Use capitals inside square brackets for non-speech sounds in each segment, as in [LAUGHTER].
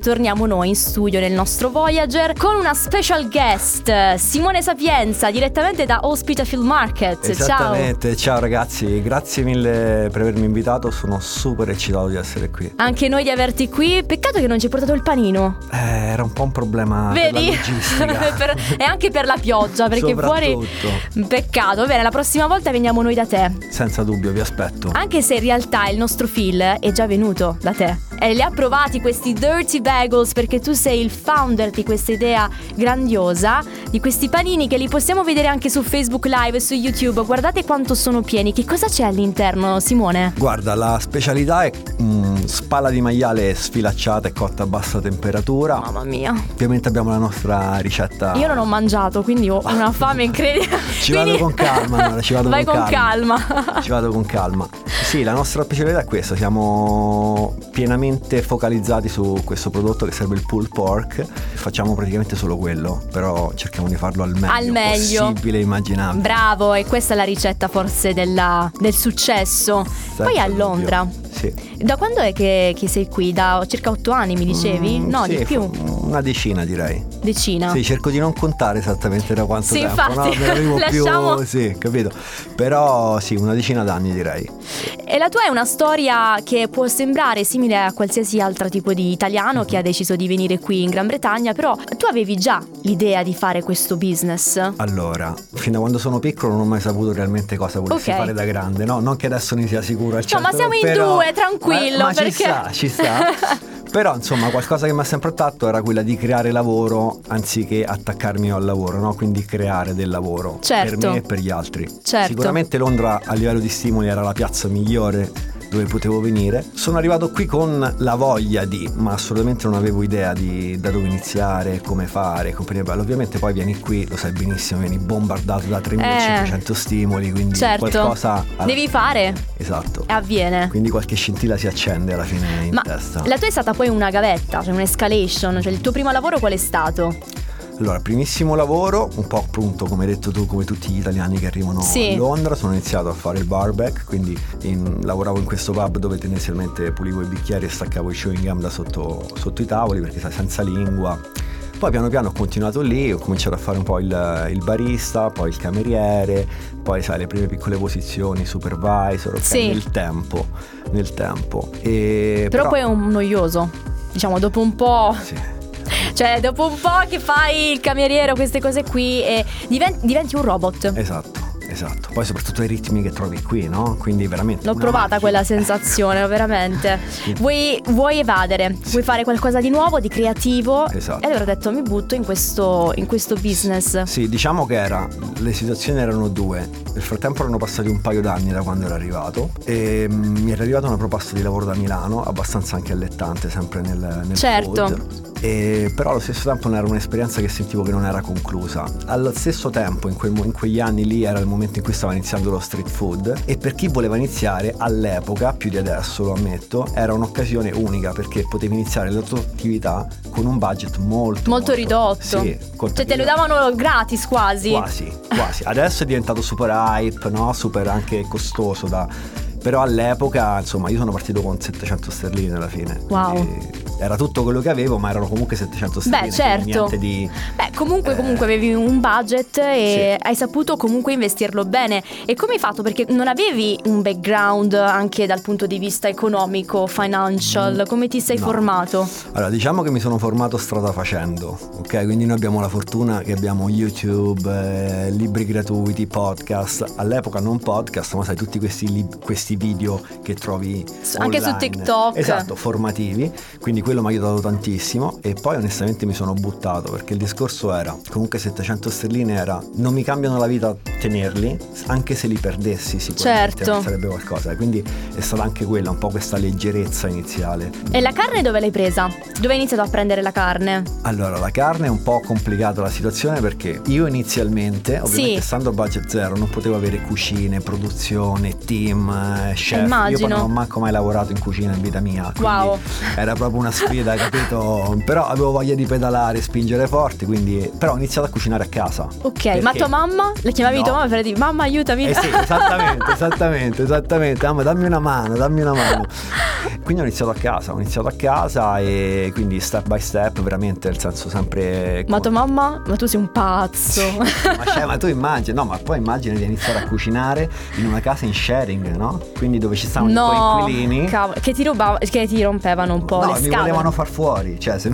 Torniamo noi in studio nel nostro Voyager con una special guest, Simone Sapienza, direttamente da Ospita Field Market. Esattamente, ciao. ciao ragazzi, grazie mille per avermi invitato, sono super eccitato di essere qui. Anche noi di averti qui, peccato che non ci hai portato il panino. Eh, era un po' un problema Vedi? [LAUGHS] per e anche per la pioggia, perché fuori... Peccato, bene, la prossima volta veniamo noi da te. Senza dubbio, vi aspetto. Anche se in realtà il nostro Phil è già venuto da te. E li ha provati questi dirty bagels perché tu sei il founder di questa idea grandiosa, di questi panini che li possiamo vedere anche su Facebook Live e su YouTube. Guardate quanto sono pieni. Che cosa c'è all'interno, Simone? Guarda, la specialità è mm, spalla di maiale sfilacciata e cotta a bassa temperatura. Mamma mia. Ovviamente abbiamo la nostra ricetta. Io non ho mangiato, quindi ho una [LAUGHS] fame incredibile. ci quindi... vado con calma, allora, ci vado [LAUGHS] Vai con, con calma. calma. ci vado con calma. Sì, la nostra specialità è questa, siamo pienamente focalizzati su questo prodotto che serve il pulled pork, facciamo praticamente solo quello, però cerchiamo di farlo al meglio, al meglio. possibile immaginabile. Bravo, e questa è la ricetta forse della, del successo. Senza Poi a Londra. Sì. Da quando è che, che, sei qui? Da circa otto anni mi dicevi? Mm, no, sì, di più. Una decina direi. Decina? Sì, cerco di non contare esattamente da quanto sì, tempo. Infatti, no, arrivo [LAUGHS] lasciamo... più. Sì, capito. Però sì, una decina d'anni direi. E la tua è una storia che può sembrare simile a qualsiasi altro tipo di italiano che ha deciso di venire qui in Gran Bretagna, però tu avevi già l'idea di fare questo business? Allora, fin da quando sono piccolo non ho mai saputo realmente cosa volessi okay. fare da grande, no? Non che adesso ne sia sicuro al No, ma siamo in però... due, tranquillo, ma, ma perché... ci sta, ci sta. [LAUGHS] Però insomma qualcosa che mi ha sempre attratto era quella di creare lavoro anziché attaccarmi al lavoro, no? quindi creare del lavoro certo. per me e per gli altri. Certo. Sicuramente Londra a livello di stimoli era la piazza migliore dove potevo venire. Sono arrivato qui con la voglia di, ma assolutamente non avevo idea di da dove iniziare, come fare, compagnia bella. Ovviamente poi vieni qui, lo sai benissimo, vieni bombardato da 3500 eh, stimoli, quindi certo. qualcosa devi fare. Esatto. E avviene. Quindi qualche scintilla si accende alla fine in ma testa. La tua è stata poi una gavetta, cioè un'escalation, cioè il tuo primo lavoro qual è stato? Allora, primissimo lavoro, un po' appunto come hai detto tu, come tutti gli italiani che arrivano sì. a Londra, sono iniziato a fare il barback, quindi in, lavoravo in questo pub dove tendenzialmente pulivo i bicchieri e staccavo i chewing gum da sotto, sotto i tavoli perché sai, senza lingua. Poi piano piano ho continuato lì, ho cominciato a fare un po' il, il barista, poi il cameriere, poi sai le prime piccole posizioni, supervisor, ok, sì. nel tempo, nel tempo. E, però, però poi è un noioso, diciamo dopo un po'... Sì cioè, dopo un po' che fai il cameriere queste cose qui, e diventi, diventi un robot. Esatto. Esatto, poi soprattutto i ritmi che trovi qui, no? Quindi veramente... L'ho provata macchina. quella sensazione, veramente. Vuoi, vuoi evadere, sì. vuoi fare qualcosa di nuovo, di creativo. Esatto. E allora ho detto mi butto in questo, in questo business. Sì, diciamo che era, le situazioni erano due. Nel frattempo erano passati un paio d'anni da quando ero arrivato e mm, mi era arrivata una proposta di lavoro da Milano, abbastanza anche allettante, sempre nel, nel certo. food e, però allo stesso tempo non era un'esperienza che sentivo che non era conclusa. Allo stesso tempo, in, quel, in, quegli anni lì, era il momento in cui stava iniziando lo street food e per chi voleva iniziare all'epoca, più di adesso lo ammetto, era un'occasione unica perché potevi iniziare la tua attività con un budget molto, molto, molto ridotto. Sì, cioè te lo davano gratis quasi. Quasi, quasi. Adesso è diventato super hype, no? super anche costoso da... Però all'epoca, insomma, io sono partito con 700 sterline alla fine. Wow era tutto quello che avevo, ma erano comunque 700 sterline. Beh, certo. Di, Beh, comunque, eh, comunque avevi un budget e sì. hai saputo comunque investirlo bene. E come hai fatto? Perché non avevi un background anche dal punto di vista economico, financial, mm. come ti sei no. formato? Allora, diciamo che mi sono formato strada facendo, ok? Quindi noi abbiamo la fortuna che abbiamo YouTube, eh, libri gratuiti, podcast, all'epoca non podcast, ma sai tutti questi, lib- questi video che trovi anche online. su TikTok. Esatto, formativi. Quindi quello mi ha aiutato tantissimo e poi onestamente mi sono buttato perché il discorso era comunque 700 sterline era non mi cambiano la vita tenerli anche se li perdessi sicuramente certo. sarebbe qualcosa quindi è stata anche quella un po' questa leggerezza iniziale e la carne dove l'hai presa? dove hai iniziato a prendere la carne? allora la carne è un po' complicata la situazione perché io inizialmente ovviamente sì. essendo budget zero non potevo avere cucine produzione team eh, chef Immagino. io non ho manco mai lavorato in cucina in vita mia wow era proprio una sfida, capito? Però avevo voglia di pedalare, spingere forte, quindi... Però ho iniziato a cucinare a casa. Ok, perché... ma tua mamma? Le chiamavi no. tua mamma per dire mamma aiutami? Eh sì, esattamente, esattamente, esattamente. Mamma dammi una mano, dammi una mano. [LAUGHS] quindi ho iniziato a casa, ho iniziato a casa e quindi step by step, veramente, nel senso sempre... Ma tua mamma? Ma tu sei un pazzo. ma, cioè, ma tu immagini, no, ma poi immagini di iniziare a cucinare in una casa in sharing, no? Quindi dove ci stavano no, i coinquilini. Cavolo, che ti, rubava, che ti rompevano un po' no, le scale. mi volevano far fuori, cioè... Se...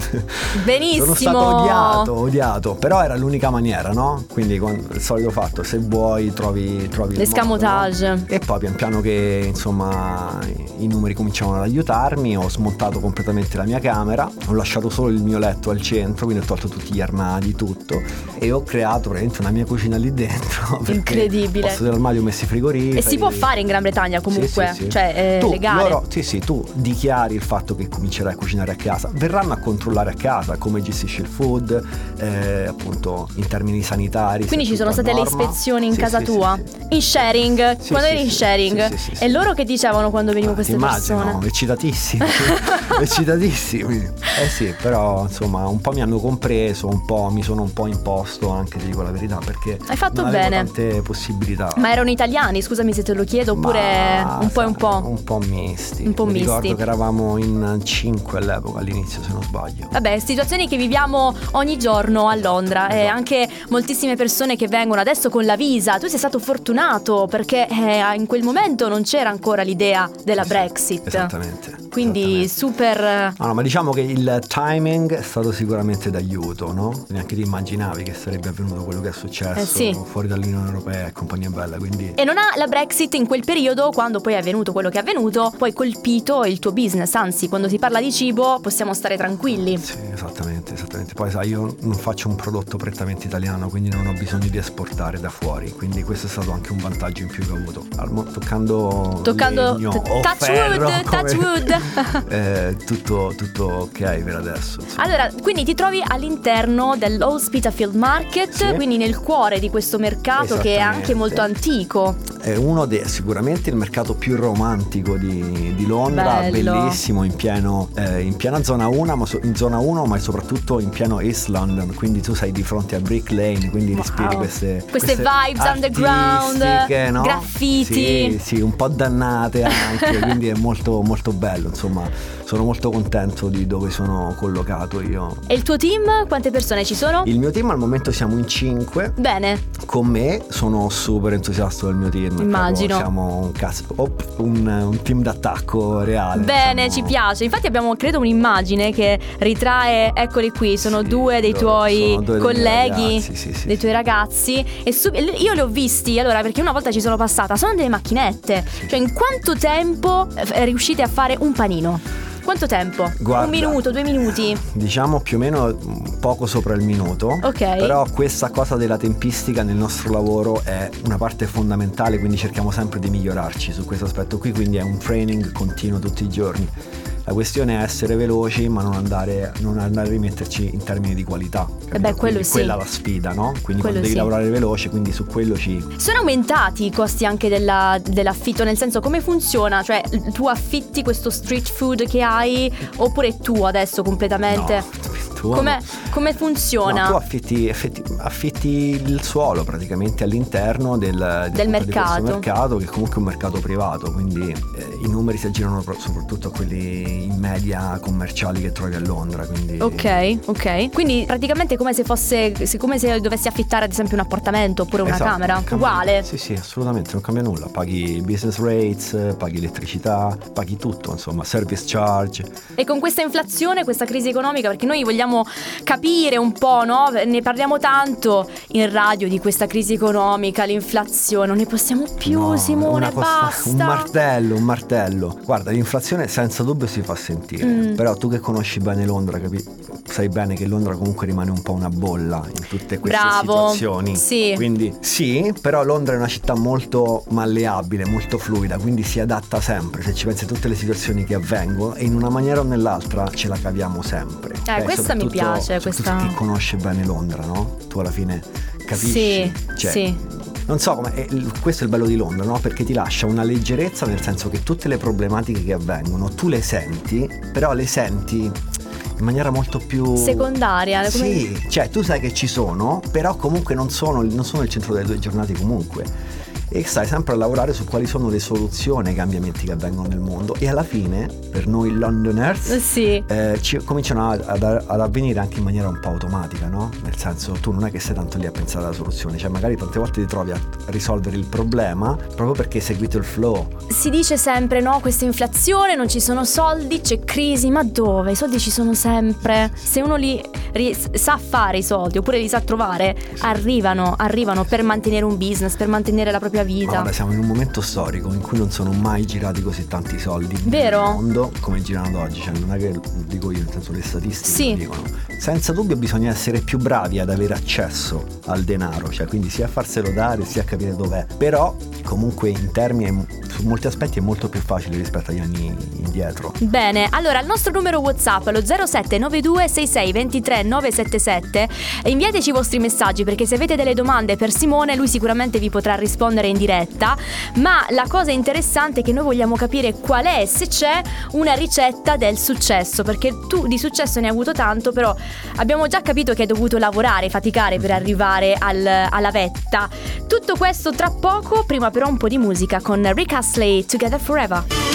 Benissimo. Sono stato odiato, odiato, però era l'unica maniera, no? Quindi il solito fatto, se vuoi trovi, trovi l'escamotage. No? E poi pian piano che insomma i numeri cominciavano ad aiutarmi, ho smontato completamente la mia camera, ho lasciato solo il mio letto al centro, quindi ho tolto tutti gli armadi, tutto e ho creato praticamente una mia cucina lì dentro. [LAUGHS] Incredibile. Posto dell'armadio ho messo i frigoriferi. E si può fare in Gran Bretagna comunque, sì, sì, sì. cioè è tu, legale. Loro, sì, sì, tu dichiari il fatto che comincerai a cucinare a casa, verranno a controllare a casa come gestisci il food, eh, appunto in termini sanitari. Quindi ci sono state le ispezioni in casa tua? In sharing, quando eri in sharing. E loro che dicevano quando venivano queste immagino, persone? Eccitatissimi, [LAUGHS] eccitatissimi. Eh sì, però insomma un po' mi hanno compreso, un po' mi sono un po' imposto anche, ti dico la verità, perché hai fatto bene. tante possibilità. Ma erano italiani, scusami se te lo chiedo, oppure Ma, un po' e un po'? Un po' misti. Un po' mi misti. Ricordo che eravamo in 5 all'epoca, all'inizio se non sbaglio. Vabbè, situazioni che viviamo ogni giorno a Londra esatto. e anche moltissime persone che vengono adesso con la visa. Tu sei stato fortunato perché eh, in quel momento non c'era ancora l'idea della Brexit. Esattamente. момента. Quindi super... No, no, ma diciamo che il timing è stato sicuramente d'aiuto, no? Neanche ti immaginavi che sarebbe avvenuto quello che è successo eh sì. fuori dall'Unione Europea e compagnia bella, quindi... E non ha la Brexit in quel periodo, quando poi è avvenuto quello che è avvenuto, poi colpito il tuo business, anzi quando si parla di cibo possiamo stare tranquilli. Sì, esattamente, esattamente. Poi sai, io non faccio un prodotto prettamente italiano, quindi non ho bisogno di esportare da fuori, quindi questo è stato anche un vantaggio in più che ho avuto. Toccando... Toccando... Legno, t- touch ferro, wood, touch wood. [LAUGHS] eh, tutto, tutto, ok per adesso. Insomma. Allora, quindi ti trovi all'interno dell'Old Field Market, sì. quindi nel cuore di questo mercato che è anche molto antico. È uno dei sicuramente il mercato più romantico di, di Londra, Bello. bellissimo, in, pieno, eh, in piena zona 1, ma so, in zona 1, ma soprattutto in pieno East London, quindi tu sei di fronte a Brick Lane, quindi wow. respiri queste, queste, queste vibes underground, no? graffiti. Sì, sì, un po' dannate anche, [LAUGHS] quindi è molto molto bello, insomma, sono molto contento di dove sono collocato io. E il tuo team? Quante persone ci sono? Il mio team al momento siamo in 5. Bene. Con me sono super entusiasta del mio team. Immagino. Siamo un, cast- oh, un, un team d'attacco reale. Bene, siamo... ci piace. Infatti abbiamo credo un'immagine che ritrae, eccoli qui, sono sì, due dei tuoi due colleghi, ragazzi, sì, sì, dei tuoi ragazzi. E su- io li ho visti, allora, perché una volta ci sono passata, sono delle macchinette. Cioè, in quanto tempo eh, riuscite a fare un panino? Quanto tempo? Guarda, un minuto, due minuti? Diciamo più o meno poco sopra il minuto. Ok. Però questa cosa della tempistica nel nostro lavoro è una parte fondamentale, quindi cerchiamo sempre di migliorarci su questo aspetto qui, quindi è un training continuo tutti i giorni. La questione è essere veloci, ma non andare, non andare a rimetterci in termini di qualità. E beh, quello sì. Quella è la sfida, no? Quindi quello devi sì. lavorare veloce, quindi su quello ci. Sono aumentati i costi anche della, dell'affitto, nel senso come funziona? Cioè, tu affitti questo street food che hai, oppure tu adesso completamente? No. Tu come, come funziona? No, tu affitti, affitti, affitti, il suolo praticamente all'interno del, del, del mercato. mercato, che comunque è un mercato privato, quindi eh, i numeri si aggirano soprattutto a quelli in media commerciali che trovi a Londra. Quindi... Ok, ok. Quindi praticamente è come se fosse come se dovessi affittare ad esempio un appartamento oppure una esatto, camera. Cambia, Uguale. Sì, sì, assolutamente, non cambia nulla. Paghi business rates, paghi elettricità, paghi tutto, insomma, service charge. E con questa inflazione, questa crisi economica, perché noi vogliamo capire un po', no? Ne parliamo tanto in radio di questa crisi economica, l'inflazione, non ne possiamo più, no, Simone, basta. Un martello, un martello. Guarda, l'inflazione senza dubbio si fa sentire, mm. però tu che conosci bene Londra, capi- sai bene che Londra comunque rimane un po' una bolla in tutte queste Bravo. situazioni. Sì. Quindi sì, però Londra è una città molto malleabile, molto fluida, quindi si adatta sempre, se ci pensi a tutte le situazioni che avvengono e in una maniera o nell'altra ce la caviamo sempre. Eh, questa mi piace, questa... chi conosce bene Londra, no? Tu alla fine capisci. Sì, cioè, sì. Non so come, questo è il bello di Londra, no? Perché ti lascia una leggerezza nel senso che tutte le problematiche che avvengono tu le senti, però le senti in maniera molto più secondaria. Come... Sì, cioè tu sai che ci sono, però comunque non sono, non sono il centro delle tue giornate comunque. E stai sempre a lavorare su quali sono le soluzioni ai cambiamenti che avvengono nel mondo e alla fine per noi Londoners sì. eh, ci cominciano ad, ad, avvenire anche in maniera un po' automatica, no? Nel senso tu non è che sei tanto lì a pensare alla soluzione, cioè magari tante volte ti trovi a risolvere il problema proprio perché hai seguito il flow. Si dice sempre no, questa inflazione, non ci sono soldi, c'è crisi, ma dove? I soldi ci sono sempre. Se uno li sa fare i soldi oppure li sa trovare, arrivano, arrivano per mantenere un business, per mantenere la propria vita. Ora siamo in un momento storico in cui non sono mai girati così tanti soldi Vero? nel mondo come girano oggi, cioè non è che lo dico io, nel senso le statistiche sì. lo dicono. Senza dubbio bisogna essere più bravi ad avere accesso al denaro, cioè quindi sia a farselo dare sia a capire dov'è. Però comunque in termini su molti aspetti è molto più facile rispetto agli anni indietro. Bene, allora il nostro numero WhatsApp è lo 0792 66 23 977 e inviateci i vostri messaggi perché se avete delle domande per Simone lui sicuramente vi potrà rispondere in diretta, ma la cosa interessante è che noi vogliamo capire qual è, se c'è una ricetta del successo, perché tu di successo ne hai avuto tanto, però abbiamo già capito che hai dovuto lavorare, faticare per arrivare al, alla vetta. Tutto questo tra poco, prima però un po' di musica con Rick Astley, Together Forever.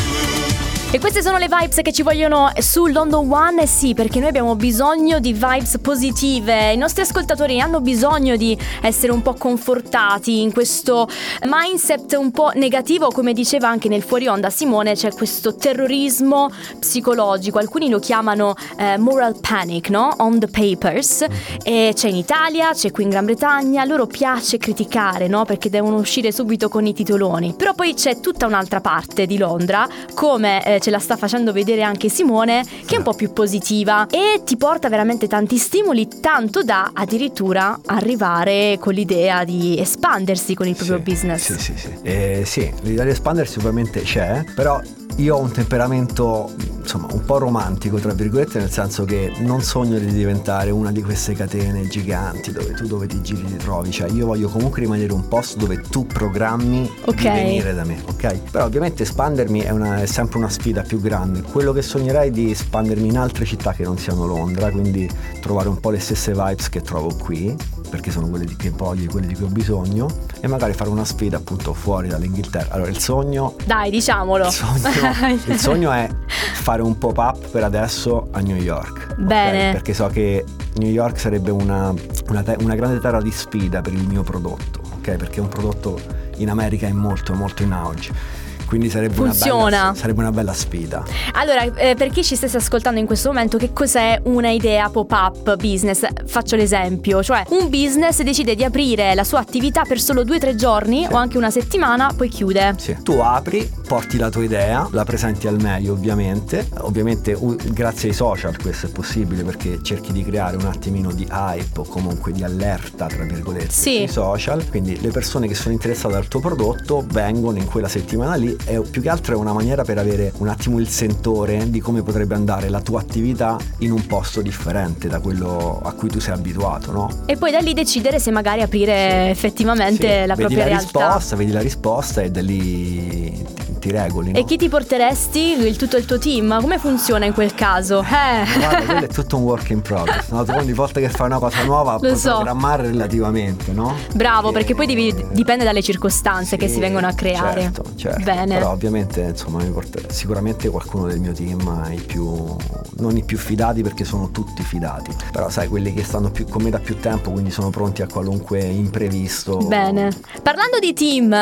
E queste sono le vibes che ci vogliono su London One, sì, perché noi abbiamo bisogno di vibes positive. I nostri ascoltatori hanno bisogno di essere un po' confortati in questo mindset un po' negativo, come diceva anche nel fuori onda Simone, c'è questo terrorismo psicologico, alcuni lo chiamano eh, moral panic, no? On the papers. E c'è in Italia, c'è qui in Gran Bretagna, a loro piace criticare, no? Perché devono uscire subito con i titoloni. Però poi c'è tutta un'altra parte di Londra, come eh, ce la sta facendo vedere anche Simone, che è un po' più positiva e ti porta veramente tanti stimoli, tanto da addirittura arrivare con l'idea di espandersi con il proprio sì, business. Sì, sì, sì. Eh, sì, l'idea di espandersi ovviamente c'è, però io ho un temperamento insomma un po' romantico tra virgolette nel senso che non sogno di diventare una di queste catene giganti dove tu dove ti giri ti trovi cioè io voglio comunque rimanere un posto dove tu programmi okay. di venire da me ok però ovviamente espandermi è, una, è sempre una sfida più grande quello che sognerei è di espandermi in altre città che non siano Londra quindi trovare un po' le stesse vibes che trovo qui perché sono quelle di che voglio, quelle di cui ho bisogno e magari fare una sfida appunto fuori dall'Inghilterra. Allora il sogno... Dai, diciamolo. Il sogno, [LAUGHS] il sogno è fare un pop-up per adesso a New York. Bene. Okay? Perché so che New York sarebbe una, una, te- una grande terra di sfida per il mio prodotto, ok? Perché è un prodotto in America è molto molto in auge quindi sarebbe Funziona. Una bella, sarebbe una bella sfida. Allora, eh, per chi ci stesse ascoltando in questo momento, che cos'è una idea pop-up business? Faccio l'esempio, cioè un business decide di aprire la sua attività per solo due o tre giorni sì. o anche una settimana, poi chiude. Sì. Tu apri, porti la tua idea, la presenti al meglio ovviamente, ovviamente uh, grazie ai social questo è possibile perché cerchi di creare un attimino di hype o comunque di allerta tra virgolette sì. sui social, quindi le persone che sono interessate al tuo prodotto vengono in quella settimana lì è più che altro è una maniera per avere un attimo il sentore di come potrebbe andare la tua attività in un posto differente da quello a cui tu sei abituato, no? E poi da lì decidere se magari aprire effettivamente sì. la vedi propria la realtà. Risposta, vedi la risposta e da lì ti regoli. No? E chi ti porteresti? Il, tutto il tuo team? Come funziona in quel caso? Eh. Guarda, quello è [LAUGHS] tutto un work in progress. No? Tu ogni volta che fai una cosa nuova puoi so. programmare relativamente, no? Bravo, e... perché poi devi, dipende dalle circostanze sì, che si vengono a creare. Certo, certo. Bene. Però ovviamente insomma sicuramente qualcuno del mio team i più non i più fidati perché sono tutti fidati. Però sai, quelli che stanno più, con me da più tempo, quindi sono pronti a qualunque imprevisto. Bene. Parlando di team,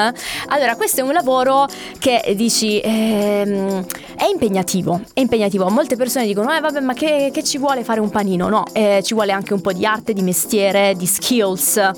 allora questo è un lavoro che dici ehm, è impegnativo, è impegnativo. Molte persone dicono, eh vabbè, ma che, che ci vuole fare un panino? No, eh, ci vuole anche un po' di arte, di mestiere, di skills.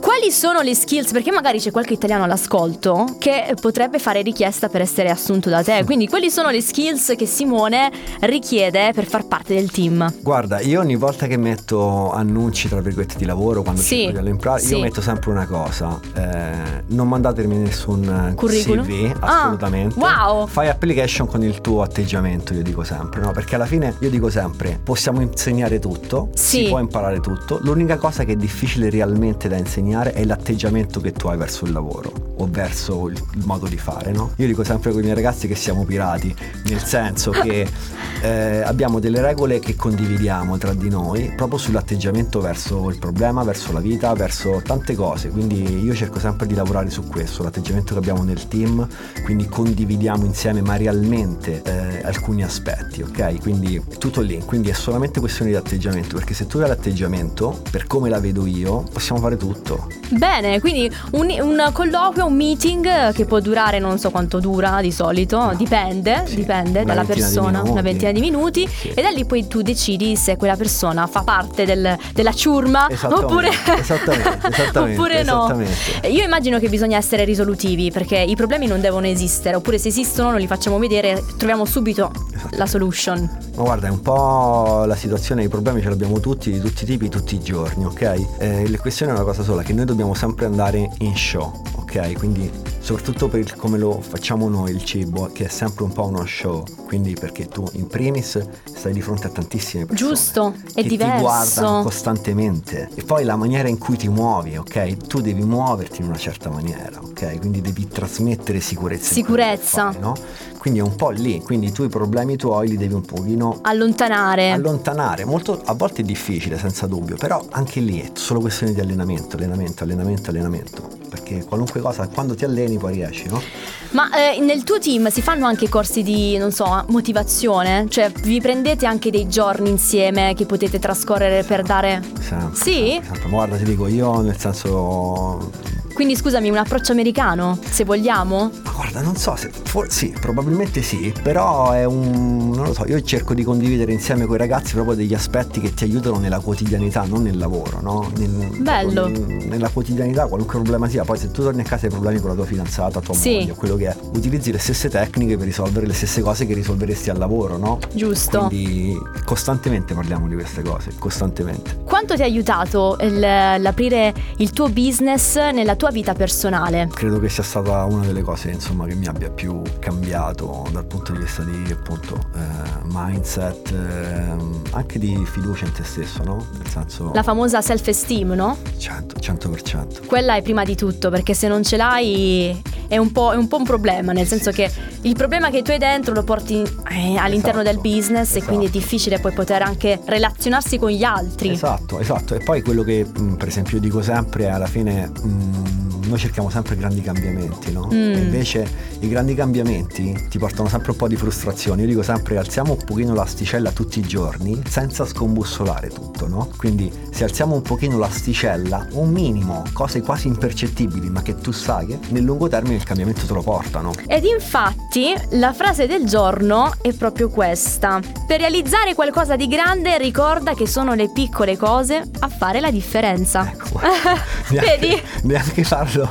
Quali sono le skills? Perché magari c'è qualche italiano all'ascolto che potrebbe fare richiesta per essere assunto da te. Quindi, quali sono le skills che Simone richiede per far parte del team? Guarda, io ogni volta che metto annunci, tra virgolette, di lavoro, quando sì, cerco di all'impresa, sì. io metto sempre una cosa: eh, non mandatemi nessun Curriculum? CV, assolutamente. Ah, wow! Fai application con il tuo atteggiamento, io dico sempre, no? Perché alla fine io dico sempre: possiamo insegnare tutto, sì. si può imparare tutto. L'unica cosa che è difficile realmente da insegnare è l'atteggiamento che tu hai verso il lavoro o verso il, il modo di fare, no? no? Io dico sempre con i miei ragazzi che siamo pirati, nel senso che [LAUGHS] eh, abbiamo delle regole che condividiamo tra di noi proprio sull'atteggiamento verso il problema, verso la vita, verso tante cose. Quindi io cerco sempre di lavorare su questo, l'atteggiamento che abbiamo nel team, quindi condividiamo insieme ma realmente eh, alcuni aspetti, ok? Quindi tutto lì, quindi è solamente questione di atteggiamento, perché se tu hai l'atteggiamento, per come la vedo io, possiamo fare tutto. Bene, quindi un, un colloquio, un meeting che può durare non so quanto dura di solito, dipende, sì, dipende dalla persona, una ventina di minuti sì. e da lì poi tu decidi se quella persona fa parte del, della ciurma oppure, esattamente, esattamente, [LAUGHS] oppure no. Esattamente. Io immagino che bisogna essere risolutivi perché i problemi non devono esistere, oppure se esistono non li facciamo vedere, troviamo subito esatto. la solution. Ma guarda, è un po' la situazione, i problemi ce l'abbiamo tutti, di tutti i tipi, tutti i giorni, ok? Eh, la questione è una cosa sola, che noi dobbiamo sempre andare in show, ok? Quindi soprattutto per il, come lo facciamo noi il cibo, che è sempre un po' uno show, quindi perché tu in primis stai di fronte a tantissime persone. Giusto, è che diverso. ti guardano costantemente e poi la maniera in cui ti muovi, ok? Tu devi muoverti in una certa maniera, ok? Quindi devi trasmettere sicurezza. Sicurezza. Fai, no? Quindi è un po' lì, quindi tu i problemi tuoi li devi un pochino allontanare. Allontanare, molto a volte è difficile senza dubbio, però anche lì è solo questione di allenamento, allenamento, allenamento, allenamento, perché qualunque cosa quando ti alleni poi riesci, no? Ma eh, nel tuo team si fanno anche corsi di, non so, motivazione? Cioè vi prendete anche dei giorni insieme che potete trascorrere per dare... Sempre, sì? Sempre, sempre. guarda ti dico, io nel senso quindi scusami, un approccio americano, se vogliamo? Ma guarda, non so se. For- sì, probabilmente sì, però è un. non lo so, io cerco di condividere insieme con i ragazzi proprio degli aspetti che ti aiutano nella quotidianità, non nel lavoro, no? Nel, Bello. Nel, nella quotidianità, qualunque problema sia, poi se tu torni a casa hai problemi con la tua fidanzata, tua sì. moglie, quello che è, utilizzi le stesse tecniche per risolvere le stesse cose che risolveresti al lavoro, no? Giusto. Quindi costantemente parliamo di queste cose, costantemente. Quanto ti ha aiutato il, l'aprire il tuo business nella tua tua vita personale? Credo che sia stata una delle cose insomma, che mi abbia più cambiato dal punto di vista di appunto eh, mindset, eh, anche di fiducia in te stesso, no? Nel senso... La famosa self-esteem, no? 100, 100%. Quella è prima di tutto, perché se non ce l'hai è un po', è un, po un, problema, nel senso che il problema che tu hai dentro lo porti eh, all'interno esatto, del business esatto. e quindi è esatto. difficile poi poter anche relazionarsi con gli altri. Esatto, esatto. E poi quello che per esempio io dico sempre è alla fine... Mh, noi cerchiamo sempre grandi cambiamenti, no? Mm. E invece i grandi cambiamenti ti portano sempre un po' di frustrazione. Io dico sempre alziamo un pochino l'asticella tutti i giorni senza scombussolare tutto, no? Quindi se alziamo un pochino l'asticella, un minimo, cose quasi impercettibili, ma che tu sai che nel lungo termine il cambiamento te lo portano. Ed infatti la frase del giorno è proprio questa. Per realizzare qualcosa di grande ricorda che sono le piccole cose a fare la differenza. Ecco, [LAUGHS] neanche, Vedi? Neanche farlo [LAUGHS] l'ho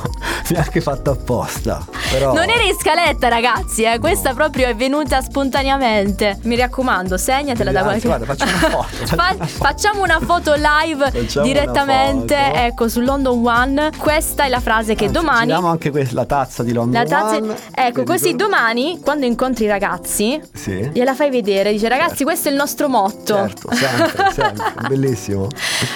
neanche fatto apposta. Però... Non era in scaletta, ragazzi, eh? questa no. proprio è venuta spontaneamente. Mi raccomando, segnatela da qualche parte. Facciamo una foto. [LAUGHS] Facciamo, una foto. facciamo una foto live facciamo direttamente, ecco, su London One. Questa è la frase che Anzi, domani. Abbiamo anche que- la tazza di London la tazza... One. Ecco, così dico... domani, quando incontri i ragazzi, sì. gliela fai vedere. Dice, ragazzi, certo. questo è il nostro motto. Certo, sempre, sempre. [LAUGHS] Bellissimo.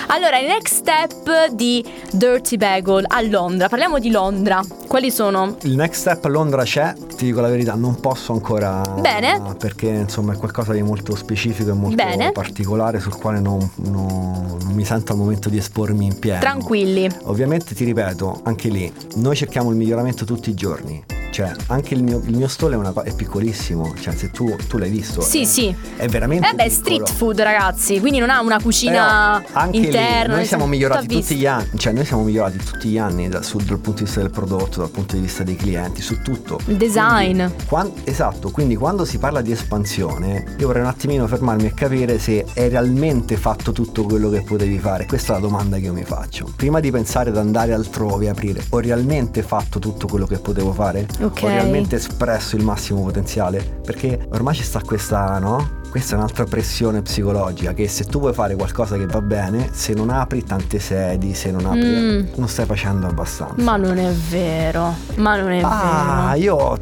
Allora, il next step di Dirty Bagel a Londra. Parliamo di Londra. Quali sono? Il next step a Londra c'è, ti dico la verità, non posso ancora. Bene. Perché insomma è qualcosa di molto specifico e molto Bene. particolare sul quale non, non, non, mi sento al momento di espormi in pieno. Tranquilli. Ovviamente ti ripeto, anche lì, noi cerchiamo il miglioramento tutti i giorni. Cioè, anche il mio, il mio stole è, una, è, piccolissimo. Cioè, se tu, tu l'hai visto. Sì, è, sì. È veramente. Eh beh, street food, ragazzi. Quindi non ha una cucina interna. Lì, noi siamo migliorati tutti gli anni. Cioè, noi siamo migliorati tutti gli anni da, sul, dal punto di vista del prodotto, dal punto di vista dei clienti, su tutto. Il design. Quindi, quando, esatto, quindi quando si parla di espansione, io vorrei un attimino fermarmi e capire se hai realmente fatto tutto quello che potevi fare. Questa è la domanda che io mi faccio. Prima di pensare ad andare altrove, aprire, ho realmente fatto tutto quello che potevo fare? Ok. Ho realmente espresso il massimo potenziale? Perché ormai ci sta questa, no? Questa è un'altra pressione psicologica che se tu vuoi fare qualcosa che va bene, se non apri tante sedi, se non apri mm. non stai facendo abbastanza. Ma non è vero. Ma non è ah, vero. io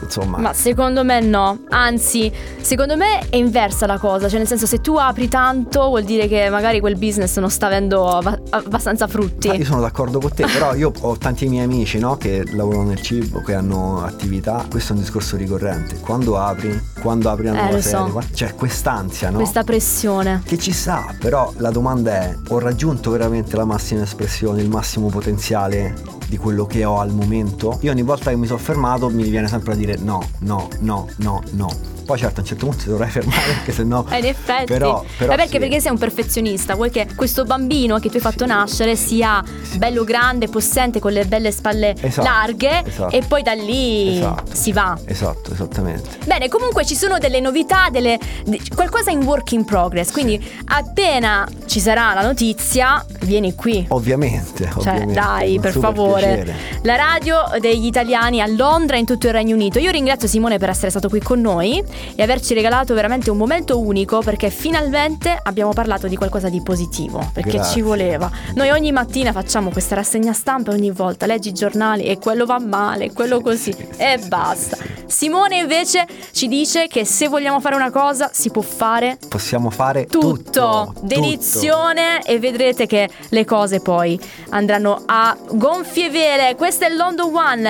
insomma. Ma secondo me no. Anzi, secondo me è inversa la cosa, cioè nel senso se tu apri tanto vuol dire che magari quel business non sta avendo abbastanza frutti. Ah, io sono d'accordo con te, [LAUGHS] però io ho tanti miei amici, no, che lavorano nel cibo, che hanno attività, questo è un discorso ricorrente. Quando apri, quando apri una eh, nuova serie, so. c'è quest'ansia, no? Questa pressione. Che ci sta, però la domanda è, ho raggiunto veramente la massima espressione, il massimo potenziale di quello che ho al momento? Io ogni volta che mi sono fermato mi viene sempre a dire no, no, no, no, no. Poi certo a un certo punto ti dovrai fermare perché sennò... Eh, in effetti. Però, però Ma perché? Sì. Perché sei un perfezionista, vuoi che questo bambino che tu hai fatto nascere sia sì. bello grande, possente, con le belle spalle esatto, larghe esatto. e poi da lì esatto. si va. Esatto, esattamente. Bene, comunque ci sono delle novità, delle, qualcosa in work in progress, quindi sì. appena ci sarà la notizia, vieni qui. Ovviamente. Cioè, ovviamente, dai, per favore. Piacere. La radio degli italiani a Londra e in tutto il Regno Unito. Io ringrazio Simone per essere stato qui con noi e averci regalato veramente un momento unico perché finalmente abbiamo parlato di qualcosa di positivo, perché Grazie. ci voleva. Noi ogni mattina facciamo questa rassegna stampa e ogni volta leggi i giornali e quello va male, quello così sì, e basta. Simone invece ci dice che se vogliamo fare una cosa si può fare possiamo fare tutto, tutto dedizione tutto. e vedrete che le cose poi andranno a gonfie vele. Questo è London One